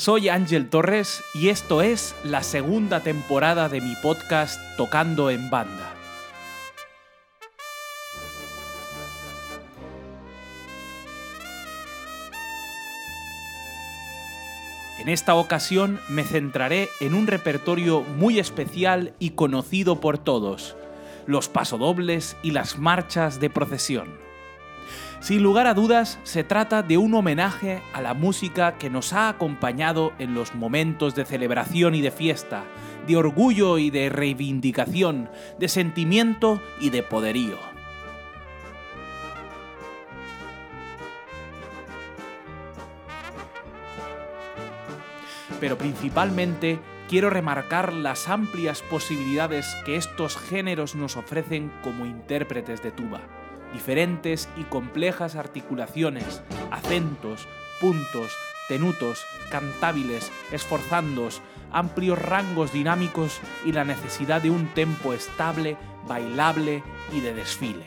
Soy Ángel Torres y esto es la segunda temporada de mi podcast Tocando en Banda. En esta ocasión me centraré en un repertorio muy especial y conocido por todos, los pasodobles y las marchas de procesión. Sin lugar a dudas, se trata de un homenaje a la música que nos ha acompañado en los momentos de celebración y de fiesta, de orgullo y de reivindicación, de sentimiento y de poderío. Pero principalmente quiero remarcar las amplias posibilidades que estos géneros nos ofrecen como intérpretes de tuba diferentes y complejas articulaciones, acentos, puntos, tenutos, cantábiles, esforzandos, amplios rangos dinámicos y la necesidad de un tempo estable, bailable y de desfile.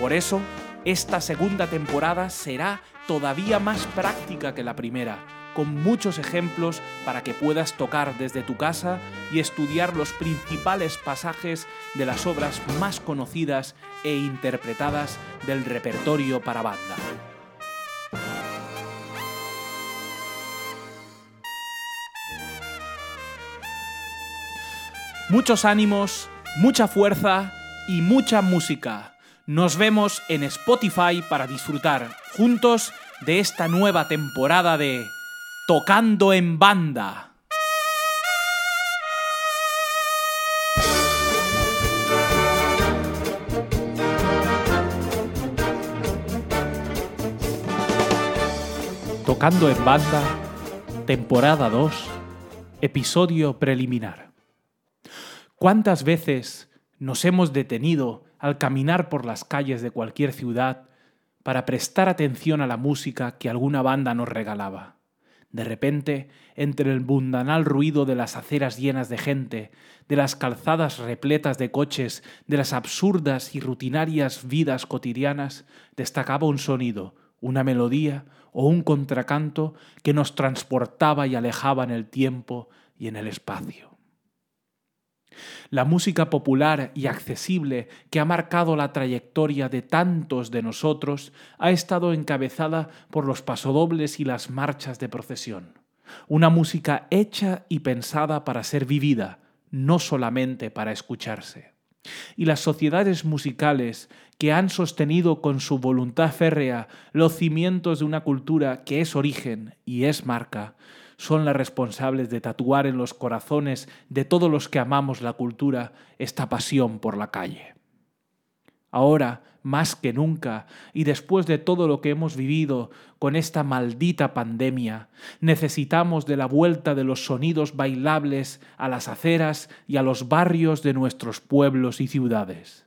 Por eso, esta segunda temporada será todavía más práctica que la primera, con muchos ejemplos para que puedas tocar desde tu casa y estudiar los principales pasajes de las obras más conocidas e interpretadas del repertorio para banda. Muchos ánimos, mucha fuerza y mucha música. Nos vemos en Spotify para disfrutar juntos de esta nueva temporada de Tocando en banda. Tocando en banda, temporada 2, episodio preliminar. ¿Cuántas veces nos hemos detenido al caminar por las calles de cualquier ciudad para prestar atención a la música que alguna banda nos regalaba? De repente, entre el bundanal ruido de las aceras llenas de gente, de las calzadas repletas de coches, de las absurdas y rutinarias vidas cotidianas, destacaba un sonido, una melodía o un contracanto que nos transportaba y alejaba en el tiempo y en el espacio. La música popular y accesible que ha marcado la trayectoria de tantos de nosotros ha estado encabezada por los pasodobles y las marchas de procesión. Una música hecha y pensada para ser vivida, no solamente para escucharse. Y las sociedades musicales que han sostenido con su voluntad férrea los cimientos de una cultura que es origen y es marca, son las responsables de tatuar en los corazones de todos los que amamos la cultura esta pasión por la calle. Ahora, más que nunca, y después de todo lo que hemos vivido con esta maldita pandemia, necesitamos de la vuelta de los sonidos bailables a las aceras y a los barrios de nuestros pueblos y ciudades.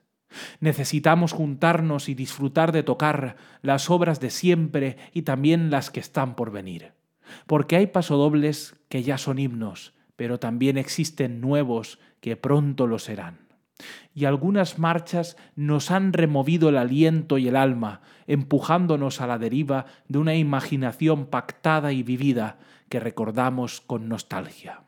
Necesitamos juntarnos y disfrutar de tocar las obras de siempre y también las que están por venir porque hay pasodobles que ya son himnos, pero también existen nuevos que pronto lo serán. Y algunas marchas nos han removido el aliento y el alma, empujándonos a la deriva de una imaginación pactada y vivida que recordamos con nostalgia.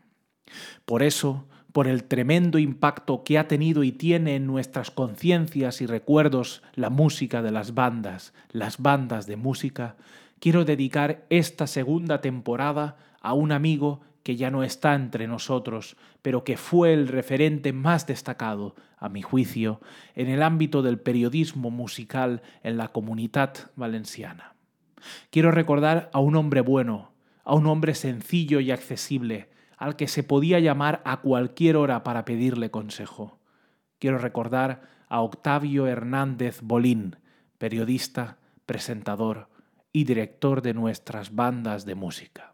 Por eso, por el tremendo impacto que ha tenido y tiene en nuestras conciencias y recuerdos la música de las bandas, las bandas de música, quiero dedicar esta segunda temporada a un amigo que ya no está entre nosotros, pero que fue el referente más destacado, a mi juicio, en el ámbito del periodismo musical en la comunidad valenciana. Quiero recordar a un hombre bueno, a un hombre sencillo y accesible, al que se podía llamar a cualquier hora para pedirle consejo. Quiero recordar a Octavio Hernández Bolín, periodista, presentador, y director de nuestras bandas de música.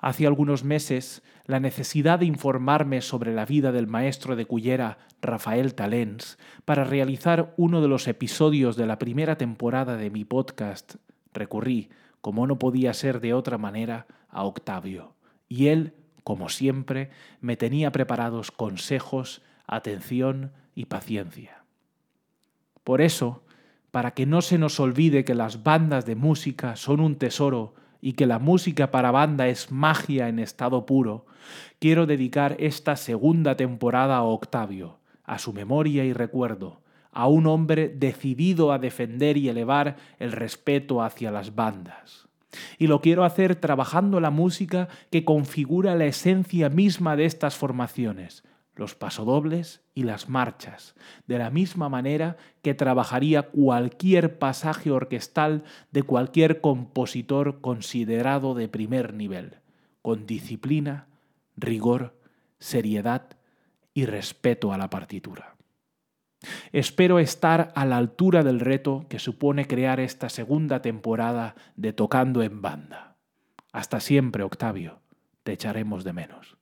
Hace algunos meses, la necesidad de informarme sobre la vida del maestro de Cullera, Rafael Talens, para realizar uno de los episodios de la primera temporada de mi podcast, recurrí, como no podía ser de otra manera, a Octavio. Y él, como siempre, me tenía preparados consejos, atención y paciencia. Por eso, para que no se nos olvide que las bandas de música son un tesoro y que la música para banda es magia en estado puro, quiero dedicar esta segunda temporada a Octavio, a su memoria y recuerdo, a un hombre decidido a defender y elevar el respeto hacia las bandas. Y lo quiero hacer trabajando la música que configura la esencia misma de estas formaciones, los pasodobles y las marchas, de la misma manera que trabajaría cualquier pasaje orquestal de cualquier compositor considerado de primer nivel, con disciplina, rigor, seriedad y respeto a la partitura. Espero estar a la altura del reto que supone crear esta segunda temporada de Tocando en Banda. Hasta siempre, Octavio. Te echaremos de menos.